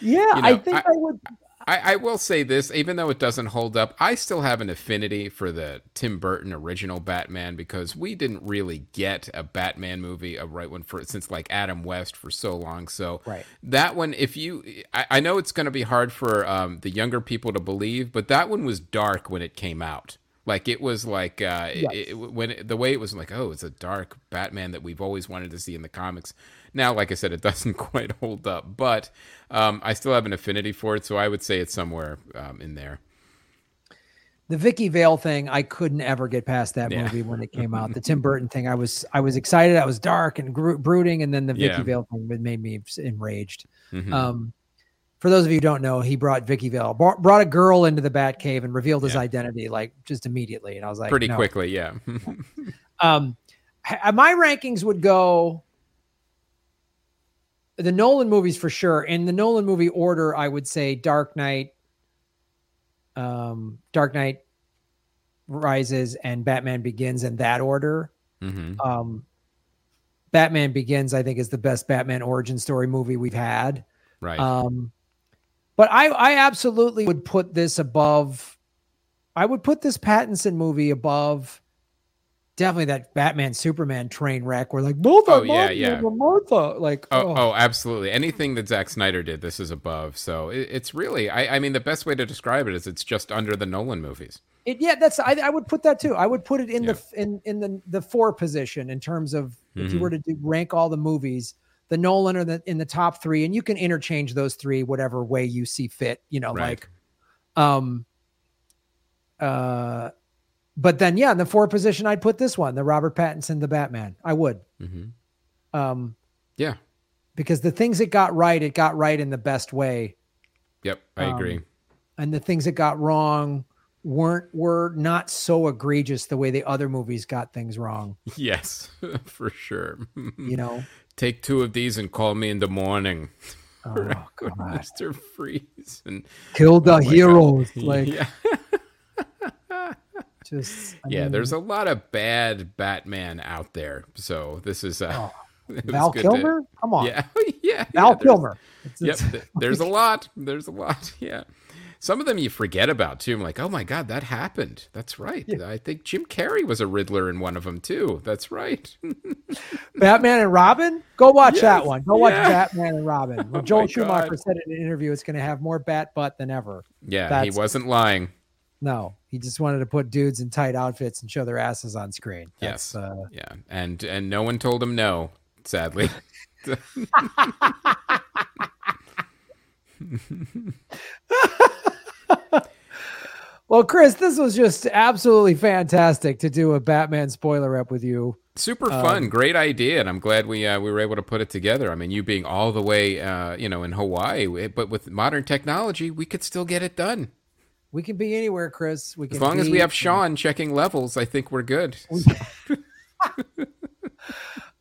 yeah You i think I- I, would I, I will say this, even though it doesn't hold up, I still have an affinity for the Tim Burton original Batman because we didn't really get a Batman movie, a right one for since like Adam West for so long. So Right. that one, if you, I, I know it's going to be hard for um, the younger people to believe, but that one was dark when it came out. Like it was like uh, Yes. it, it- when it, the way it was like, oh, it's a dark Batman that we've always wanted to see in the comics. Now, like I said, it doesn't quite hold up, but um, I still have an affinity for it, so I would say it's somewhere um, in there. the Vicki Vale thing, I couldn't ever get past that Yeah. movie when it came out. The Tim Burton thing, I was I was excited. I was dark and gro- brooding, and then the Vicki Yeah. Vale thing made me enraged. Mhm. Um, for those of you who don't know, he brought Vicki Vale, brought, brought a girl into the Batcave and revealed his Yeah. identity like just immediately. And I was like, Pretty no. quickly, yeah. Um, my rankings would go the Nolan movies for sure. In the Nolan movie order, I would say Dark Knight, um, Dark Knight Rises, and Batman Begins in that order. hmm Um, Batman Begins, I think, is the best Batman origin story movie we've had. Right. Um, but I, I absolutely would put this above. I would put this Pattinson movie above. Definitely that Batman Superman train wreck where like Martha, Oh, yeah, Martha, yeah. Martha, like Oh, oh, absolutely. Anything that Zack Snyder did, this is above. So it, it's really, I, I mean, the best way to describe it is it's just under the Nolan movies. It, yeah, that's I, I would put that too. I would put it in the in in the the four position in terms of if you Mhm. were to do, rank all the movies, the Nolan are the in the top three, and you can interchange those three whatever way you see fit. You know, Right. like, um, uh, but then yeah, in the four position, I'd put this one, the Robert Pattinson, the Batman. I would, hmm um, Yeah. because the things it got right, it got right in the best way, Yep. I Um, agree. and the things it got wrong weren't were not so egregious the way the other movies got things wrong. Yes, for sure. You know. Take two of these and call me in the morning. Oh! Mr. Freeze. And Kill the Oh my God. heroes. Like yeah. Just I yeah, mean, there's a lot of bad Batman out there. So this is uh Oh, Val good to- Kilmer. Come on, Yeah, yeah. Val yeah, Kilmer. yep. There's a lot. There's a lot. Yeah. Some of them you forget about too. I'm like, oh my god, that happened. That's right. Yeah. I think Jim Carrey was a Riddler in one of them too. That's right. Batman and Robin. Go watch yes. that one. Go watch Batman and Robin. Oh Joel Schumacher god. said in an interview, it's going to have more bat butt than ever. Yeah, That's, he wasn't lying. No, he just wanted to put dudes in tight outfits and show their asses on screen. That's, yes. Uh, yeah, and and no one told him no. Sadly. well, Chris, this was just absolutely fantastic to do a Batman spoiler ep with you. Super fun, um, great idea, and I'm glad we uh, we were able to put it together. I mean, you being all the way, uh, you know, in Hawaii, but with modern technology, we could still get it done. We can be anywhere, Chris. We can as long be, as we have Sean checking levels. I think we're good.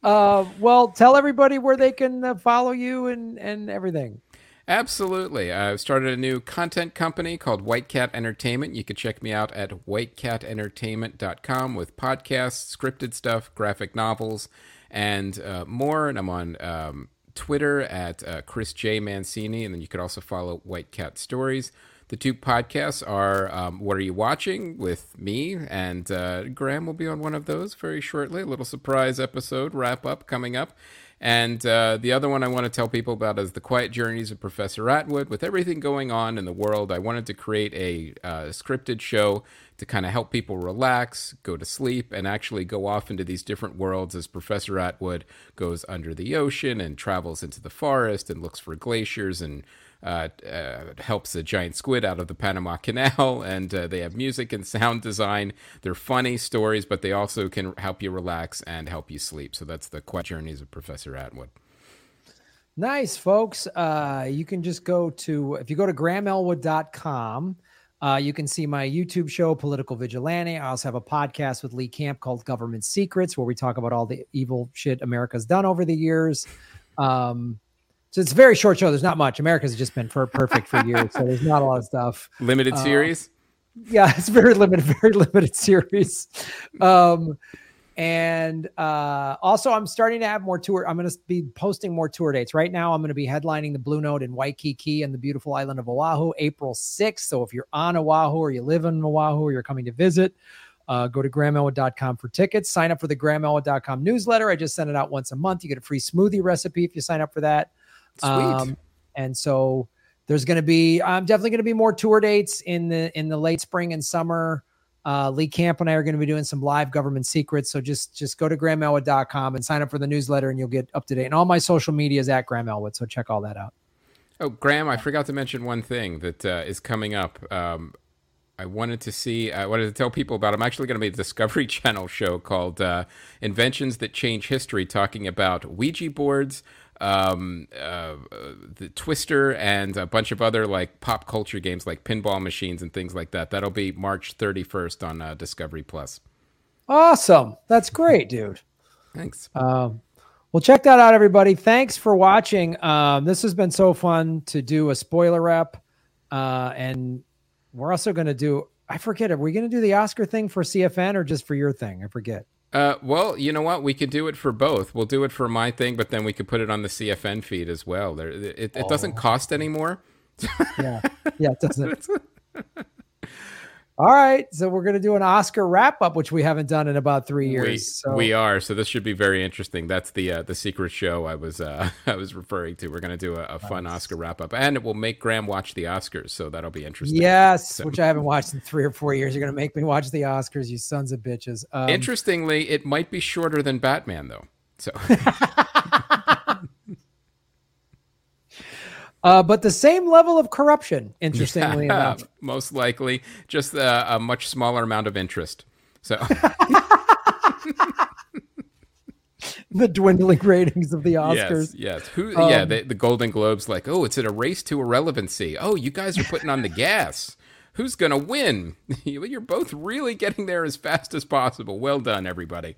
uh, well, tell everybody where they can uh, follow you and and everything. Absolutely. I've started a new content company called White Cat Entertainment. You can check me out at whitecatentertainment.com with podcasts, scripted stuff, graphic novels, and uh, more. And I'm on um, Twitter at uh, Chris J. Mancini. And then you could also follow White Cat Stories. The two podcasts are um, What Are You Watching with me, and uh, Graham will be on one of those very shortly. A little surprise episode wrap up coming up. And uh, the other one I want to tell people about is The Quiet Journeys of Professor Atwood. With everything going on in the world, I wanted to create a uh, scripted show to kind of help people relax, go to sleep, and actually go off into these different worlds as Professor Atwood goes under the ocean and travels into the forest and looks for glaciers and uh, uh, helps a giant squid out of the Panama Canal, and uh, they have music and sound design. They're funny stories, but they also can help you relax and help you sleep. So that's the Quiet Journeys of Professor Atwood. Nice, folks. Uh, you can just go to, if you go to grahamelwood.com, uh, you can see my YouTube show, Political Vigilante. I also have a podcast with Lee Camp called Government Secrets, where we talk about all the evil shit America's done over the years. Um, so it's a very short show. There's not much. America's just been for perfect for years, so there's not a lot of stuff. Limited uh, series. Yeah, it's very limited, very limited series. Um, and uh, also, I'm starting to have more tour. I'm going to be posting more tour dates. Right now, I'm going to be headlining the Blue Note in Waikiki and the beautiful island of Oahu, April 6th. So if you're on Oahu or you live in Oahu or you're coming to visit, uh, go to grahamelwood.com for tickets. Sign up for the grahamelwood.com newsletter. I just send it out once a month. You get a free smoothie recipe if you sign up for that. Sweet. Um, and so there's going to be I'm definitely going to be more tour dates in the in the late spring and summer. Uh, Lee Camp and I are going to be doing some live government secrets. So just just go to grahamelwood.com and sign up for the newsletter, and you'll get up to date. And all my social media is at Graham Elwood, so check all that out. Oh, Graham, I forgot to mention one thing that uh, is coming up. Um, I wanted to see, I wanted to tell people about. I'm actually going to make a Discovery Channel show called uh, "Inventions That Change History," talking about Ouija boards um, uh, the Twister, and a bunch of other like pop culture games like pinball machines and things like that. That'll be March 31st on uh, Discovery Plus. Awesome! That's great, dude. Thanks. Um, well, check that out, everybody. Thanks for watching. Um, this has been so fun to do a spoiler ep, uh, and we're also going to do. I forget. Are we going to do the Oscar thing for CFN or just for your thing? I forget. Uh, well, you know what? We could do it for both. We'll do it for my thing, but then we could put it on the CFN feed as well. There, it, it oh. doesn't cost anymore. yeah, yeah, it doesn't. All right, so we're going to do an Oscar wrap up, which we haven't done in about three years. We, so. we are, so this should be very interesting. That's the uh, the secret show I was uh, I was referring to. We're going to do a, a fun nice. Oscar wrap up, and it will make Graham watch the Oscars, so that'll be interesting. Yes, so. which I haven't watched in three or four years. You're going to make me watch the Oscars, you sons of bitches. Um, Interestingly, it might be shorter than Batman, though. So. Uh, but the same level of corruption, interestingly yeah, enough. Most likely, just a, a much smaller amount of interest. So. the dwindling ratings of the Oscars. Yes, yes. Who? Um, yeah, the, the Golden Globes, like, oh, it's in a race to irrelevancy. Oh, you guys are putting on the gas. Who's gonna win? You're both really getting there as fast as possible. Well done, everybody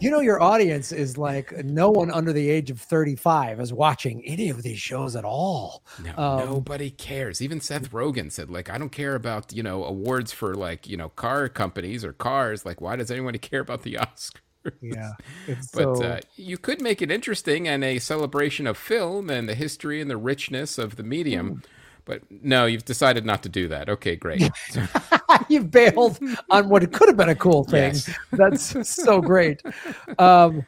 you know, your audience is like no one under the age of 35 is watching any of these shows at all. No, um, nobody cares. Even Seth Rogen said, like, I don't care about, you know, awards for like, you know, car companies or cars. Like, why does anybody care about the oscars Yeah. But so, uh, you could make it interesting and a celebration of film and the history and the richness of the medium. But no, you've decided not to do that. Okay, great. you've bailed on what could have been a cool thing. Yes. That's so great. Um,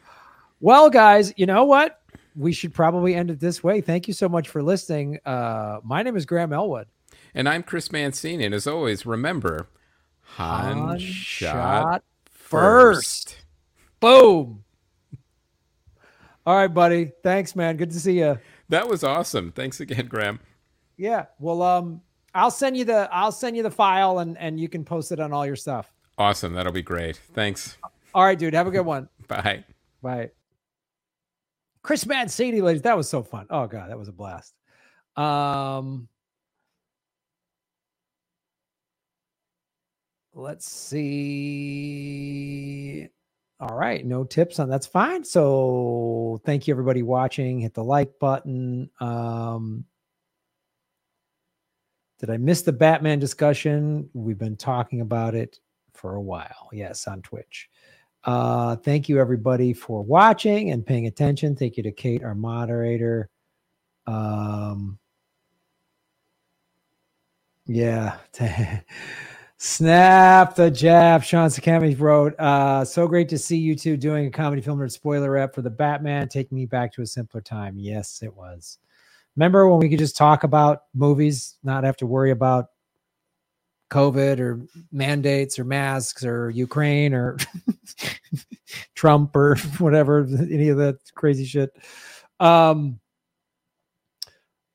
well, guys, you know what? We should probably end it this way. Thank you so much for listening. Uh, my name is Graham Elwood. and I'm Chris Mancini. And as always, remember, Han, Han shot, shot first. first. Boom. All right, buddy. Thanks, man. Good to see you. That was awesome. Thanks again, Graham. Yeah. Well, um, I'll send you the I'll send you the file and and you can post it on all your stuff. Awesome. That'll be great. Thanks. All right, dude. Have a good one. Bye. Bye. Chris Mancini, ladies. That was so fun. Oh god, that was a blast. Um let's see. All right, no tips on that's fine. So thank you everybody watching. Hit the like button. Um did I miss the Batman discussion? We've been talking about it for a while. Yes, on Twitch. Uh, thank you everybody for watching and paying attention. Thank you to Kate, our moderator. Um, yeah. Snap the jab. Sean Sakami wrote, uh, so great to see you two doing a comedy film nerd spoiler ep for the Batman, taking me back to a simpler time. Yes, it was. Remember when we could just talk about movies, not have to worry about COVID or mandates or masks or Ukraine or Trump or whatever, any of that crazy shit. Um,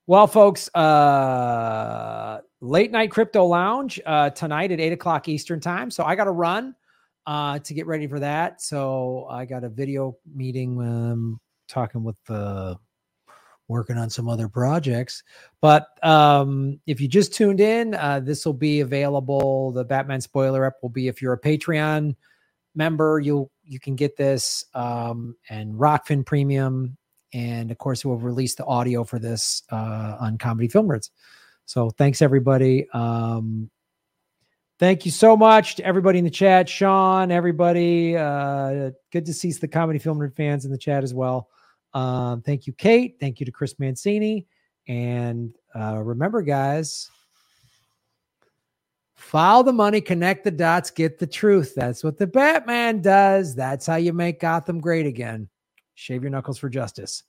well, folks, uh, late night crypto lounge uh, tonight at eight o'clock Eastern time. So I got to run uh, to get ready for that. So I got a video meeting, um, talking with the working on some other projects. But um, if you just tuned in, uh, this will be available. The Batman spoiler ep will be if you're a Patreon member, you'll you can get this um, and Rokfin Premium, and of course we'll release the audio for this uh, on Comedy Film Nerds. So thanks everybody. Um, thank you so much to everybody in the chat, Sean, everybody. Uh, good to see the Comedy Film Nerd fans in the chat as well. Um, thank you, Kate. Thank you to Chris Mancini. And uh, remember, guys, file the money, connect the dots, get the truth. That's what the Batman does. That's how you make Gotham great again. Shave your knuckles for justice.